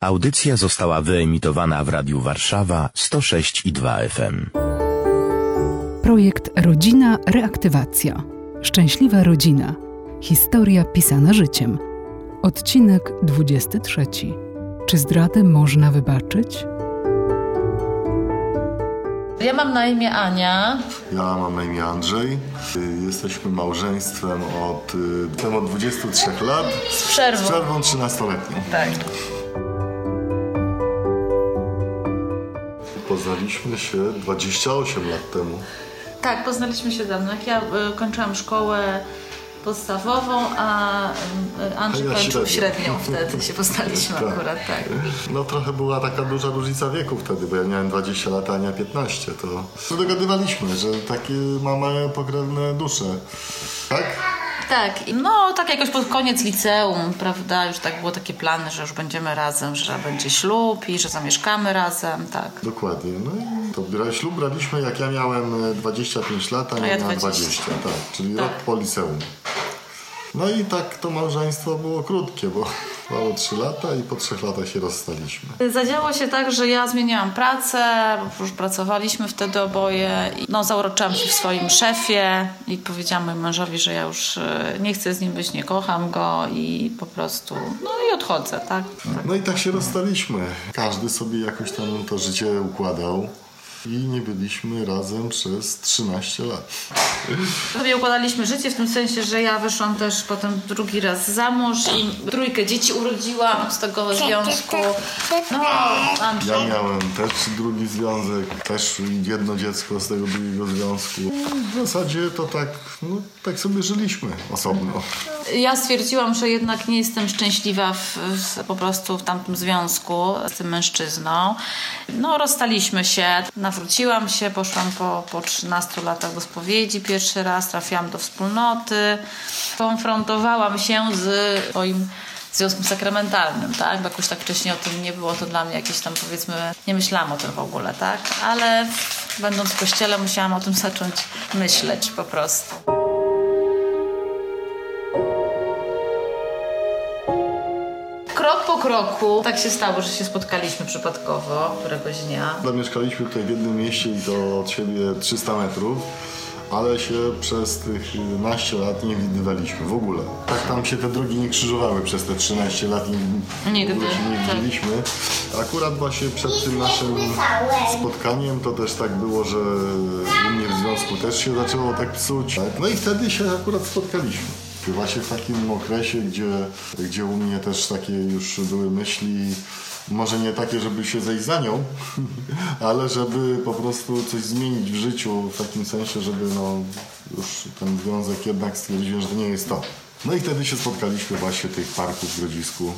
Audycja została wyemitowana w Radiu Warszawa 106 i 2 FM. Projekt Rodzina Reaktywacja. Szczęśliwa rodzina. Historia pisana życiem. Odcinek 23. Czy zdradę można wybaczyć? Ja mam na imię Ania. Ja mam na imię Andrzej. Y, Jesteśmy małżeństwem od, y, od 23 lat. Z przerwą. Z przerwą 13-letnią. Tak. Poznaliśmy się 28 lat temu. Tak, poznaliśmy się dawno. Jak ja y, kończyłam szkołę podstawową, a y, Andrzej A ja kończył średnią. średnią. Wtedy się poznaliśmy Tak. akurat, tak. No trochę była taka duża różnica wieku wtedy, bo ja miałem 20 lat, a Ania 15. To to dogadywaliśmy, że takie mamy pokrewne dusze. Tak? Tak, no tak jakoś pod koniec liceum, prawda, już tak było takie plany, że już będziemy razem, że będzie ślub i że zamieszkamy razem, tak. Dokładnie. No i to bra- ślub braliśmy jak ja miałem e, 25 lat, a nie ja miała 20. 20. Tak, czyli Tak. rok po liceum. No i tak to małżeństwo było krótkie, bo trwało 3 lata i po 3 latach się rozstaliśmy. Zadziało się tak, że ja zmieniłam pracę, bo już pracowaliśmy wtedy oboje. I, No, zauroczyłam się w swoim szefie i powiedziałam mojemu mężowi, że ja już e, nie chcę z nim być, nie kocham go i po prostu, no i odchodzę, tak? No i tak się rozstaliśmy. Każdy sobie jakoś tam to życie układał. I nie byliśmy razem przez 13 lat. Sobie układaliśmy życie w tym sensie, że ja wyszłam też potem drugi raz za mąż i trójkę dzieci urodziłam z tego związku. No, Andrzej. Ja miałem też drugi związek, też jedno dziecko z tego drugiego związku. W zasadzie to tak, no, tak sobie żyliśmy osobno. Ja stwierdziłam, że jednak nie jestem szczęśliwa w, w, po prostu w tamtym związku z tym mężczyzną. No, rozstaliśmy się, nawróciłam się, poszłam po, po 13 latach do spowiedzi pierwszy raz, trafiłam do wspólnoty, konfrontowałam się z swoim związkiem sakramentalnym, tak? Bo jakoś tak wcześniej o tym nie było, to dla mnie jakieś tam powiedzmy, nie myślałam o tym w ogóle, tak? Ale będąc w kościele musiałam o tym zacząć myśleć po prostu. Krok po kroku tak się stało, że się spotkaliśmy przypadkowo któregoś dnia. Zamieszkaliśmy tutaj w jednym mieście i to od siebie 300 metrów, ale się przez tych 11 lat nie widywaliśmy w ogóle. Tak tam się te drogi nie krzyżowały przez te 13 lat i Nigdy, w ogóle się nie tak. widzieliśmy. Akurat właśnie przed tym naszym spotkaniem to też tak było, że u mnie w związku też się zaczęło tak psuć. No i wtedy się akurat spotkaliśmy. Właśnie w takim okresie, gdzie, gdzie u mnie też takie już były myśli, może nie takie, żeby się zejść za nią, ale żeby po prostu coś zmienić w życiu w takim sensie, żeby no już ten związek jednak stwierdziłem, że to nie jest to. No i wtedy się spotkaliśmy właśnie w tych parku w Grodzisku.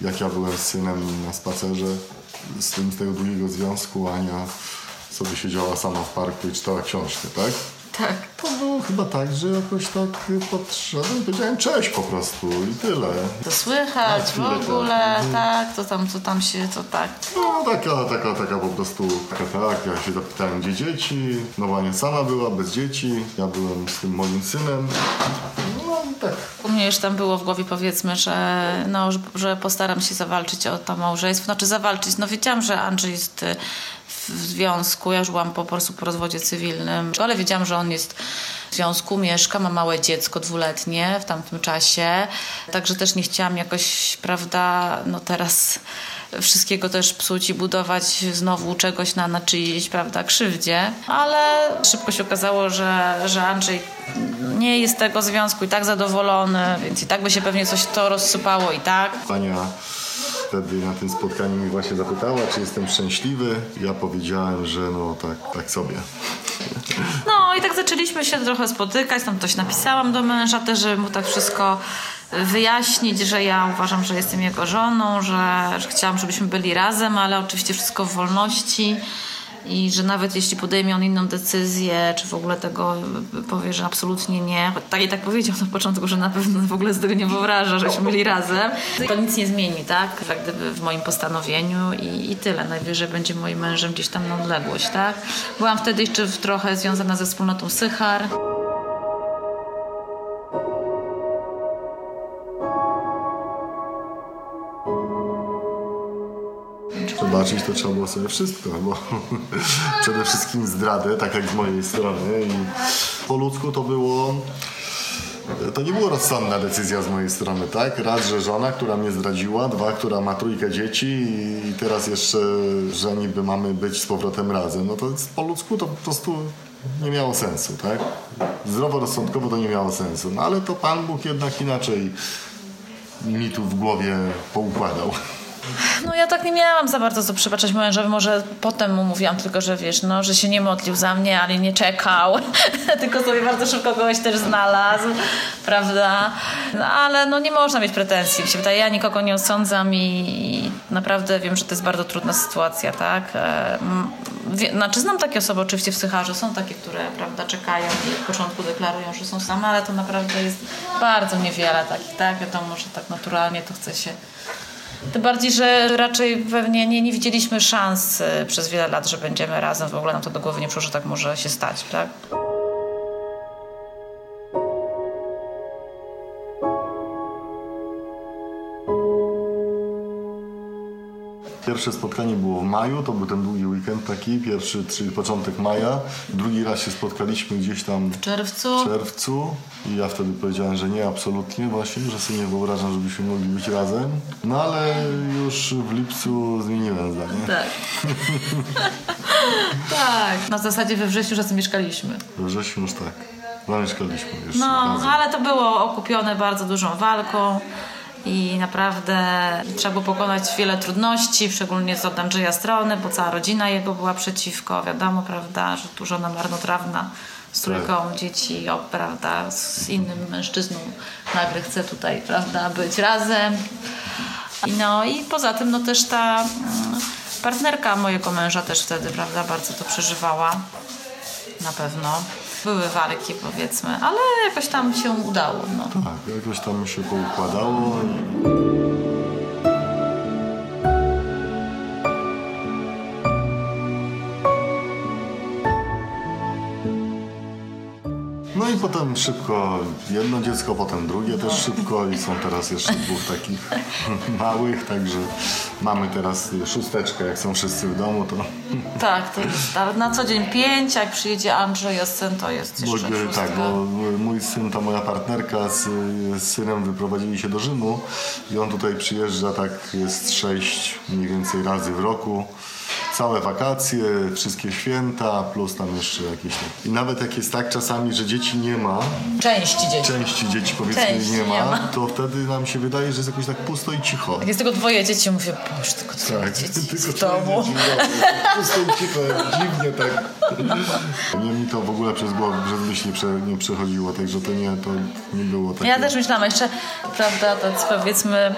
Jak ja byłem z synem na spacerze z tym z tego drugiego związku, Ania sobie siedziała sama w parku i czytała książkę, tak? Tak. To było chyba tak, że jakoś tak podszedłem powiedziałem cześć po prostu i tyle. To słychać w tak. ogóle, tak, to tam, to tam się, to tak. No taka, taka, taka po prostu, taka tak, ja się zapytałem gdzie dzieci, no Ania sama była, bez dzieci, ja byłem z tym moim synem, no i tak. U mnie już tam było w głowie powiedzmy, że, no, że, że postaram się zawalczyć o to małżeństwo. Znaczy zawalczyć, no wiedziałam, że Andrzej jest y, w związku, ja już byłam po prostu po rozwodzie cywilnym, ale wiedziałam, że on jest w związku, mieszka, ma małe dziecko dwuletnie w tamtym czasie, także też nie chciałam jakoś, prawda, no teraz wszystkiego też psuć i budować znowu czegoś na, na czyjejś, prawda, krzywdzie, ale szybko się okazało, że, że Andrzej nie jest z tego związku i tak zadowolony, więc i tak by się pewnie coś to rozsypało i tak. Ania wtedy na tym spotkaniu mi właśnie zapytała, czy jestem szczęśliwy. Ja powiedziałem, że no tak, tak sobie. No i tak zaczęliśmy się trochę spotykać, tam coś napisałam do męża też, żeby mu tak wszystko wyjaśnić, że ja uważam, że jestem jego żoną, że, że chciałam, żebyśmy byli razem, ale oczywiście wszystko w wolności i że nawet jeśli podejmie on inną decyzję, czy w ogóle tego powie, że absolutnie nie, tak i tak powiedział na początku, że na pewno w ogóle sobie nie wyobraża, żeśmy byli razem, to nic nie zmieni, tak? Jak gdyby w moim postanowieniu i, i tyle. Najwyżej będzie moim mężem gdzieś tam na odległość, tak? Byłam wtedy jeszcze trochę związana ze wspólnotą Sychar. Przebaczyć to trzeba było sobie wszystko, bo przede wszystkim zdradę, tak jak z mojej strony. I po ludzku to było to nie była rozsądna decyzja z mojej strony, tak? Raz, że żona, która mnie zdradziła, dwa, która ma trójkę dzieci i teraz jeszcze, że niby mamy być z powrotem razem. No to po ludzku to po prostu nie miało sensu, tak? Zdroworozsądkowo to nie miało sensu. No ale to Pan Bóg jednak inaczej mi tu w głowie poukładał. No ja tak nie miałam za bardzo co przebaczać mężowi, może potem mu mówiłam tylko, że wiesz, no, że się nie modlił za mnie, ale nie czekał, tylko sobie bardzo szybko kogoś też znalazł, prawda? No, ale no nie można mieć pretensji, mi się wydaje, ja nikogo nie osądzam i naprawdę wiem, że to jest bardzo trudna sytuacja, tak? E, znaczy znam takie osoby oczywiście w Sycharze, są takie, które, prawda, czekają i od początku deklarują, że są same, ale to naprawdę jest bardzo niewiele takich, tak? Wiadomo, że tak naturalnie to chce się tym bardziej, że raczej pewnie nie, nie widzieliśmy szans y, przez wiele lat, że będziemy razem. W ogóle nam to do głowy nie przyszło, że tak może się stać, tak? Pierwsze spotkanie było w maju, to był ten długi weekend taki, pierwszy, czyli początek maja. Drugi raz się spotkaliśmy gdzieś tam w czerwcu. w czerwcu i ja wtedy powiedziałem, że nie, absolutnie właśnie, że sobie nie wyobrażam, żebyśmy mogli być razem. No ale już w lipcu zmieniłem zdanie. Tak. tak. Na zasadzie we wrześniu razem mieszkaliśmy. We wrześniu już tak. Zamieszkaliśmy już No, razem. ale to było okupione bardzo dużą walką i naprawdę trzeba było pokonać wiele trudności, szczególnie z od Andrzeja strony, bo cała rodzina jego była przeciwko, wiadomo, prawda, że tu żona marnotrawna z trójką Tak. dzieci, o, prawda, z innym mężczyzną nagle chce tutaj, prawda, być razem. No i poza tym, no też ta mm, partnerka mojego męża też wtedy, prawda, bardzo to przeżywała. Na pewno. Były walki, powiedzmy, ale jakoś tam się udało. No. Tak, jakoś tam się poukładało. No i potem szybko jedno dziecko, potem drugie też szybko i są teraz jeszcze dwóch takich małych, także mamy teraz szósteczkę, jak są wszyscy w domu, to Tak, to jest ale na co dzień pięć, jak przyjedzie Andrzej Osen, to jest Bo, jeszcze szóstka. tak, bo mój syn, ta moja partnerka z, z synem wyprowadzili się do Rzymu i on tutaj przyjeżdża tak jest sześć mniej więcej razy w roku. Całe wakacje, wszystkie święta, plus tam jeszcze jakieś. I nawet jak jest tak czasami, że dzieci nie ma, Części dzieci. części dzieci powiedzmy Części nie, ma, nie ma. to wtedy nam się wydaje, że jest jakoś tak pusto i cicho. Jak jest tylko dwoje dzieci, mówię, boże, tylko dwoje Tak, dzieci tylko w domu. dzieci domu. Pusto i cicho, dziwnie tak. Nie mi to w ogóle przez głowę, przez myśl nie, prze, nie przechodziło, także to nie, to nie było takie... Ja też myślałam, jeszcze, prawda, tacy powiedzmy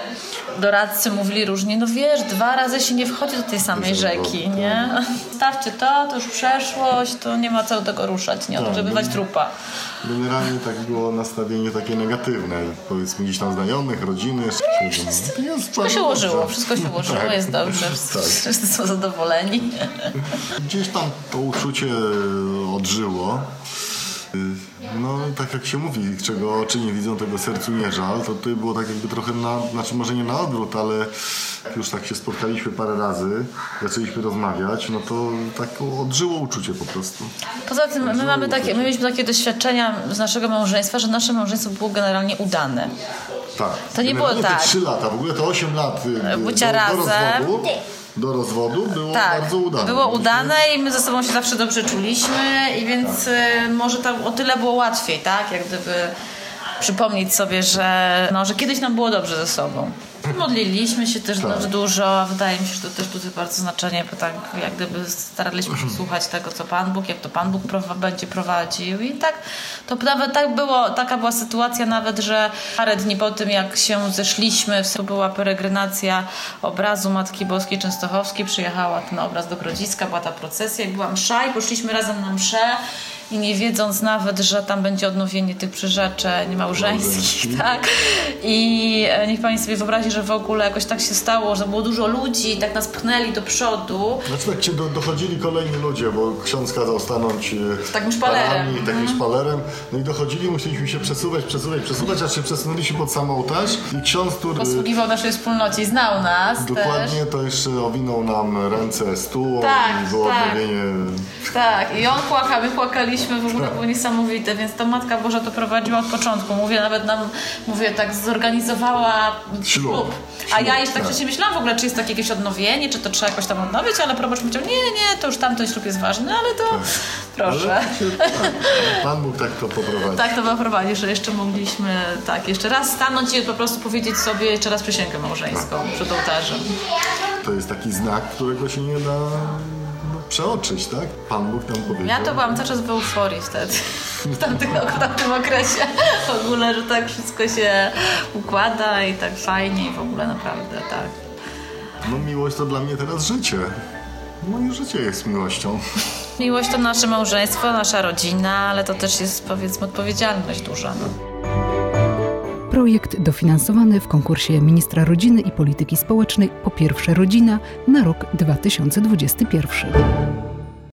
doradcy mówili różnie, no wiesz, dwa razy się nie wchodzi do tej samej rzeki, tak. nie? Stawcie to, to już przeszłość, to nie ma co do tego ruszać, nie Tak, żeby no. trupa. Generalnie tak było nastawienie takie negatywne. Powiedzmy gdzieś tam znajomych, rodziny. Jest Wszystko się ułożyło, wszystko się ułożyło, Tak. jest dobrze, Tak. wszyscy są zadowoleni. Gdzieś tam to uczucie odżyło. No, tak jak się mówi, czego oczy nie widzą, tego sercu nie żal, to tutaj było tak jakby trochę na, znaczy może nie na odwrót, ale już tak się spotkaliśmy parę razy, zaczęliśmy rozmawiać, no to tak odżyło uczucie po prostu. Poza tym my mamy takie, my mieliśmy takie doświadczenia z naszego małżeństwa, że nasze małżeństwo było generalnie udane. Tak. To nie było Generalnie tak. Te trzy lata, w ogóle to 8 lat y, Bycia do, do razem. rozwodu, do rozwodu było Tak, bardzo udane. było udane i my ze sobą się zawsze dobrze czuliśmy i więc y, może tam o tyle było łatwiej, tak? Jak gdyby przypomnieć sobie, że, no, że kiedyś nam było dobrze ze sobą. Modliliśmy się też Tak. dużo. Wydaje mi się, że to też tutaj bardzo znaczenie, bo tak jak gdyby staraliśmy się słuchać tego, co Pan Bóg, jak to Pan Bóg prowa- będzie prowadził. I tak, to nawet tak było, taka była sytuacja nawet, że parę dni po tym, jak się zeszliśmy, to była peregrinacja obrazu Matki Boskiej Częstochowskiej, przyjechała ten obraz do Grodziska, była ta procesja i była msza i poszliśmy razem na mszę i nie wiedząc nawet, że tam będzie odnowienie tych przyrzeczeń małżeńskich, tak? I e, niech pani sobie wyobrazi, że w ogóle jakoś tak się stało, że było dużo ludzi, tak nas pchnęli do przodu. Znaczy tak cię do, dochodzili kolejni ludzie, bo ksiądz kazał stanąć e, Takim szpalerem. parami, takim szpalerem. No i dochodzili, musieliśmy się przesuwać, przesuwać, przesuwać, aż się przesunęliśmy pod sam ołtarz i ksiądz, który Posługiwał naszej wspólnocie i znał nas też. dokładnie to jeszcze owinął nam ręce stół Tak, i było tak. odnowienie Tak, i on płakał, my płakaliśmy, w ogóle było niesamowite, więc to Matka Boża to prowadziła od początku. Mówię, nawet nam, mówię, tak zorganizowała Ślub. A ja jeszcze tak tak. wcześniej myślałam w ogóle, czy jest takie jakieś odnowienie, czy to trzeba jakoś tam odnowić, ale probacz powiedział, nie, nie, to już tamten ślub jest ważny, ale to proszę. Ale się, tak, Pan Bóg tak to poprowadził. Tak to prowadzi, że jeszcze mogliśmy tak, jeszcze raz stanąć i po prostu powiedzieć sobie jeszcze raz przysięgę małżeńską przed ołtarzem. To jest taki znak, którego się nie da przeoczyć, tak? Pan Bóg nam powiedział. Ja to byłam cały czas w euforii wtedy, w tamtym, w tamtym okresie w ogóle, że tak wszystko się układa i tak fajnie i w ogóle naprawdę tak. No miłość to dla mnie teraz życie. Moje życie jest miłością. Miłość to nasze małżeństwo, nasza rodzina, ale to też jest powiedzmy odpowiedzialność duża. No. Projekt dofinansowany w konkursie Ministra Rodziny i Polityki Społecznej po pierwsze rodzina na rok 2021.